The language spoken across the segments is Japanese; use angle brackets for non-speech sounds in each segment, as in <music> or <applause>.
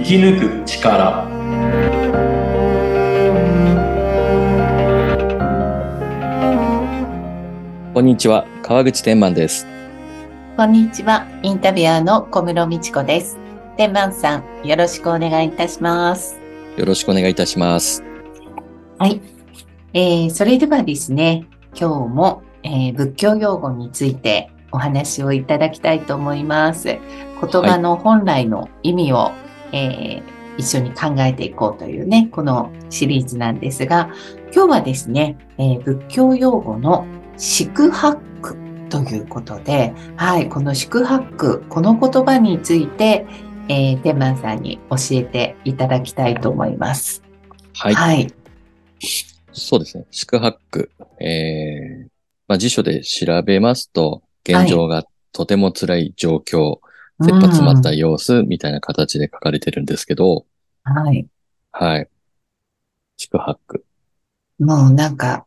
生き抜く力こんにちは、川口天満です。こんにちは。インタビュアーの小室美智子です。天満さん、よろしくお願いいたします。よろしくお願いいたします。はい。えー、それではですね、今日も、えー仏教用語についてお話をいただきたいと思います。言葉の本来の意味を、えー一緒に考えていこうというね、このシリーズなんですが、今日はですね、えー仏教用語の宿泊ということで、はい、この宿泊、この言葉について、えー、天満さんに教えていただきたいと思います。はい。はい。そうですね。宿泊。えーまあ、辞書で調べますと、現状がとても辛い状況、切羽詰まった様子みたいな形で書かれてるんですけど、はい。はい。宿泊。もうなんか、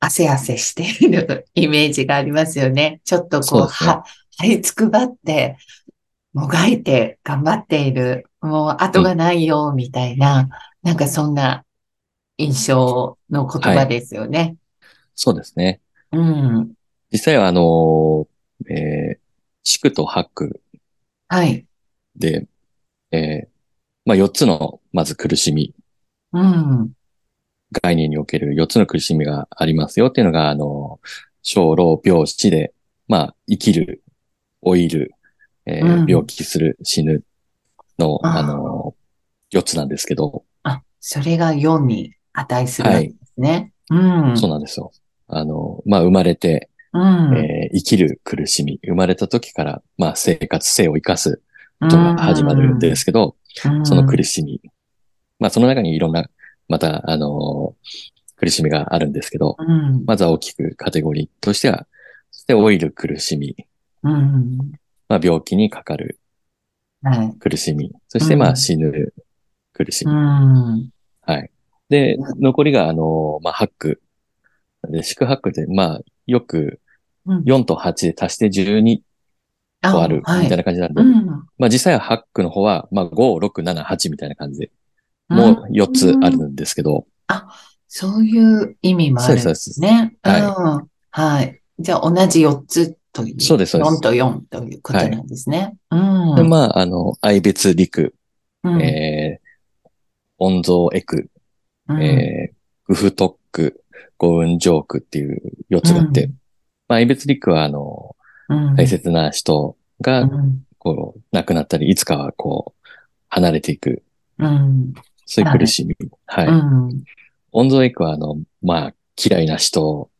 汗汗しているイメージがありますよね。ちょっとこう、そうねは、張りつくばって、もがいて頑張っている、もう後がないよ、みたいな、なんかそんな印象の言葉ですよね。そうですね。うん。実際はあのーえー、宿と泊はい。で、えーまあ、4つの、まず苦しみ、うん。概念における4つの苦しみがありますよっていうのが、あの、小老病死で、まあ、生きる、老いる、えーうん病気する、死ぬの、あの、4つなんですけど、あ、それが4に値するわけですね。うん。そうなんですよ。あの、まあ、生まれて、うん。えー生きる苦しみ、生まれた時から、まあ、生活、生を生かすことが始まるんですけど、うんその苦しみ。まあ、その中にいろんな、また、あの苦しみがあるんですけど、うん。まずは大きくカテゴリーとしては、そして老いる苦しみ、うん。まあ、病気にかかるはい。苦しみ、そしてまうんあ死ぬ苦しみ。うん。はい。で、残りがあの、まあ、ハック。で、宿泊で、まあ、よくうん4と8で足して12個あるみたいな。な感じなんで、うん。まあ実際はハックの方は、まあ5、6、7、8みたいな感じで、もう4つあるんですけど、そういう意味もあるんですね。そうですそうですうん。はい。じゃあ同じ4つという。そうですそうです4と4ということなんですね。うん。でまあ、あの、愛別陸、うんえー、音像エク、うんえー、グフトック、ゴウンジョークっていう4つがあって、うまあ、愛別陸は、あの、うん大切な人がう、んこう、亡くなったり、いつかはこう、離れていく、うん。そういう苦しみ。はい。うん。音像エクは、あの、まあ、嫌いな人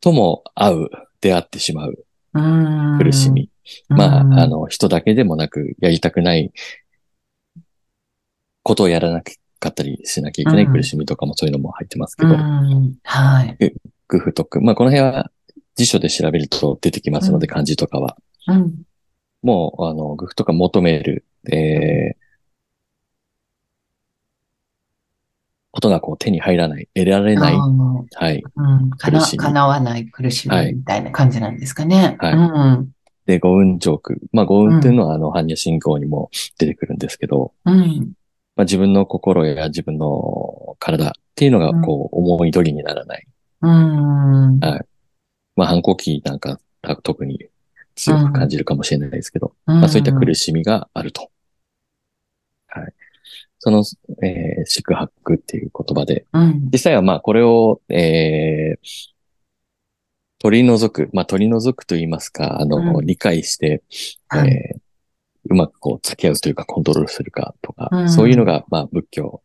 とも会う、出会ってしまううん。苦しみ。まあ、うんあ、の、人だけでもなく、やりたくないことをやらなかったりしなきゃいけない苦しみとかもそういうのも入ってますけうど、ん。はい。グフトック。まあ、この辺は辞書で調べると出てきますので、うん漢字とかは。うん。もう、あの、グフとか求める、えー、ことがこう手に入らない、得られない、はい。うん。かな、叶わない苦しみはいみたいな感じなんですかね。はいうん。で、五運ジョーク。まあ、五運っていうのは、あの、般若心経にも出てくるんですけど、うん。まあ、自分の心や自分の体っていうのが、こう、思い通りにならない。うん。はいまあ、反抗期なんか、た特に強く感じるかもしれないですけど、ままあ、そういった苦しみがあると。はい。その、えー宿泊っていう言葉で、うん。実際はまあ、これを、えー取り除く、まあ、取り除くと言いますか、あの、うん理解して、はいえーうまくこう、付き合うというか、コントロールするかとか、うんそういうのが、まあ、仏教、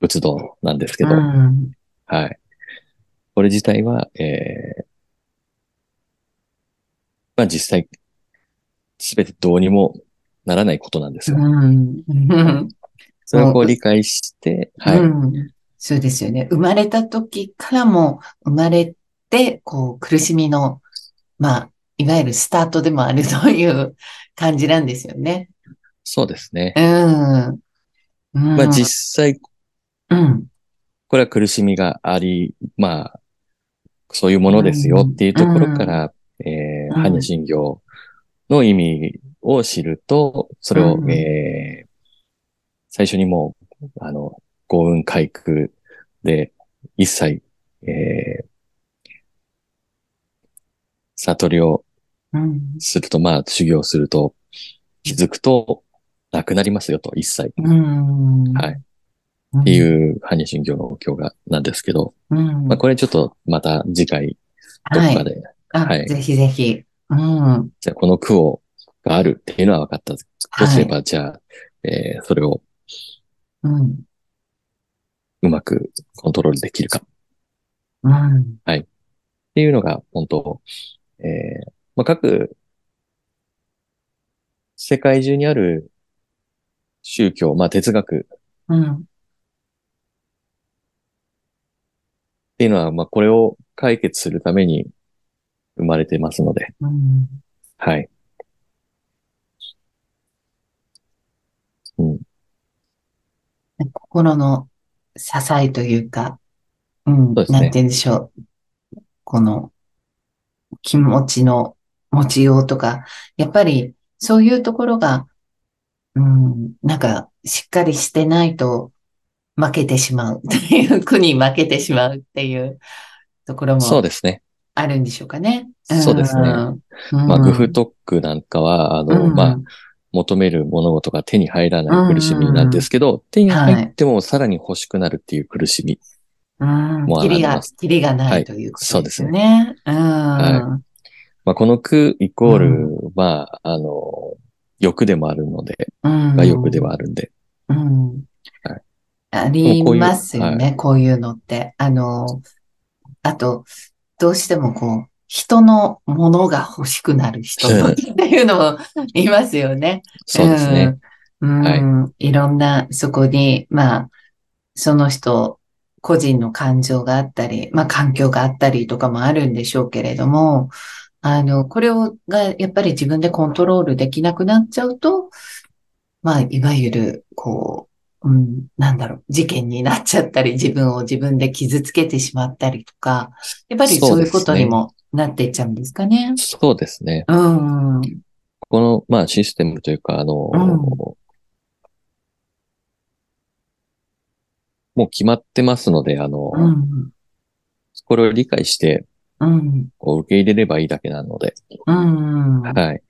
仏道なんですけど、うん。はい。これ自体は、えーまあ実際、すべてどうにもならないことなんですよ。うん。うんそれをこう理解して、はい。うん。そうですよね。生まれた時からも生まれて、こう、苦しみの、まあ、いわゆるスタートでもあるという感じなんですよね。そうですね。うん。うん。まあ実際、うん。これは苦しみがあり、まあ、そういうものですよっていうところから、えー、うん般若心経の意味を知ると、それを、うんえー最初にもう、あの、幸運回復で、一切、えー、悟りをうん。すると、まあ、修行すると、気づくと、なくなりますよと、一切。うん。はい。っっていう、般若心経の教がなんですけど、うん。まあ、これちょっと、また次回、どっはい。あ、はいぜひぜひ。うん。じゃあこの苦を、があるっていうのは分かった。どうすれば、じゃあ、えーそれをうん。うまくコントロールできるか。うん。っていうのが、本当えーまあ、各、世界中にある宗教、まあ、哲学っうん。ていうのは、まあ、これを解決するために生まれてますので、うん。はい。うん、心の支えというか、うん。ねなんて言うんでしょう。この気持ちの持ちようとか、やっぱりそういうところが、うん、なんかしっかりしてないと負けてしまう <laughs> っていう、苦に負けてしまうっていうところもそうですね。あるんでしょうかね。そうですねうん。まあ、うんグフトックなんかは、あの、うんまあ、求める物事が手に入らない苦しみなんですけど、手に入ってもさらに欲しくなるっていう苦しみ。うん。もうキリがありま、すキリがなはいいということそうですすでよね。うん。はまあ、この苦イコール、まあ、あの、欲でもあるので、うん。が欲ではあるんで。うんはいありますよね、こういうのって。あの、あと、どうしてもこう、人のものが欲しくなる人っていうのもいますよね。そうですね。うん。うんいろんな、そこに、まあ、その人、個人の感情があったり、まあ環境があったりとかもあるんでしょうけれども、あの、これを、が、やっぱり自分でコントロールできなくなっちゃうと、まあ、いわゆる、こう、うん、なんだろう、事件になっちゃったり、自分を自分で傷つけてしまったりとか、やっぱりそういうことにもなっていっちゃうんですかね。そうですね。うん、うん、この、まあ、システムというか、あの、うんもう決まってますので、あの、うん、これを理解して、うん、こう受け入れればいいだけなので、うん、はい。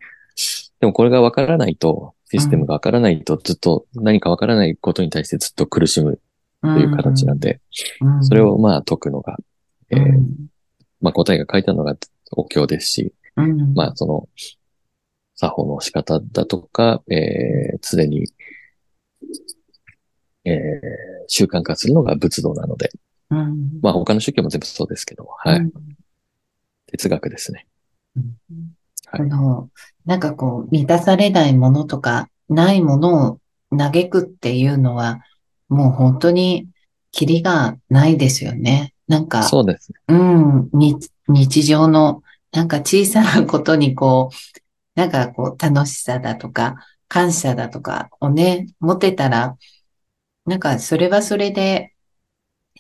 でもこれがわからないと、システムがわからないと、ずっと何かわからないことに対してずっと苦しむという形なんで、うん、それをまあ解くのが、えーうん、まあ答えが書いてあるのがお経ですし、うん、まあその、作法の仕方だとか、えー、常に、えー、習慣化するのが仏道なので、うん、まあ他の宗教も全部そうですけど、はい。うん。哲学ですね。はいあの、なんかこう、満たされないものとか、ないものを嘆くっていうのは、もう本当に、キリがないですよね。なんか、そうですね。うん、に日常の、なんか小さなことにこう、なんかこう、楽しさだとか、感謝だとかをね、持てたら、なんかそれはそれで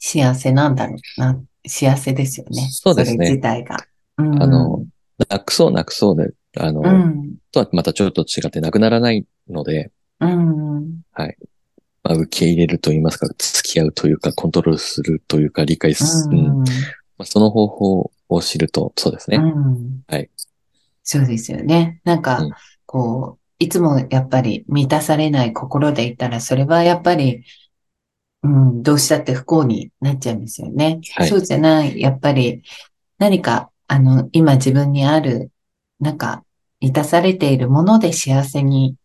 幸せなんだろうな。幸せですよね。そうですねそれ自体が。うん、あの、なくそうなくそうで、あの、うん、とはまたちょっと違ってなくならないので、うん、まあ、受け入れると言いますか、付き合うというか、コントロールするというか、理解する、うんうん、まあ、その方法を知ると、そうですね。うん。はい。そうですよね。なんかうん、こう、いつもやっぱり満たされない心でいたら、それはやっぱり、うん、どうしたって不幸になっちゃうんですよね。はいそうじゃない、やっぱり何か、あの、今自分にある、なんか、満たされているもので幸せに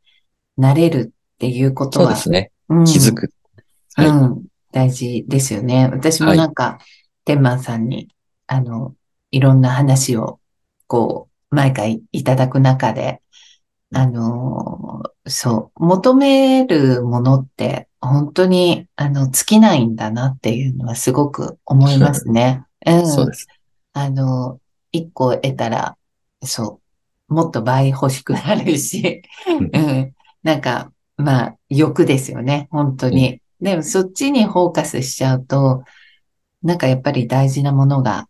なれるっていうことは、そうですね。うん気づく。はいうん、大事ですよね。私もなんか、天満さんに、あの、いろんな話を、こう、毎回いただく中で、あの、そう、求めるものって、本当に、あの、尽きないんだなっていうのはすごく思いますね。<laughs> うん。そうです。あの、一個得たら、そう、もっと倍欲しくなるし、うんうん。なんか、まあ、欲ですよね、本当に。でも、そっちにフォーカスしちゃうと、なんかやっぱり大事なものが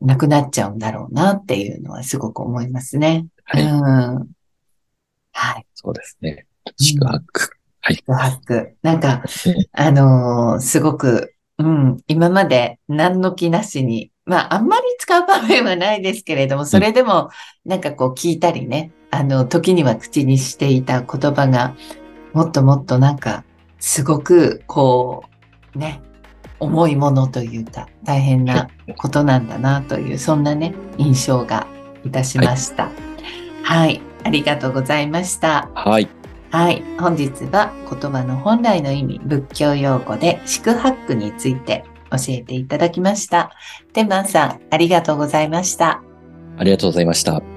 なくなっちゃうんだろうなっていうのはすごく思いますね。はい。うん。はい。そうですね。宿泊。はい。宿泊。なんか、ね <laughs> あのーすごく、うん、今まで何の気なしに、まあ、あんまり使う場面はないですけれども、それでも、なんかこう聞いたりね、あの、時には口にしていた言葉が、もっともっとなんか、すごく、こう、ね、重いものというか、大変なことなんだなという、そんなね、印象がいたしました。はい、ありがとうございました。はい。はい。本日は言葉の本来の意味、仏教用語で四苦八苦について教えていただきました。天満さん、ありがとうございました。ありがとうございました。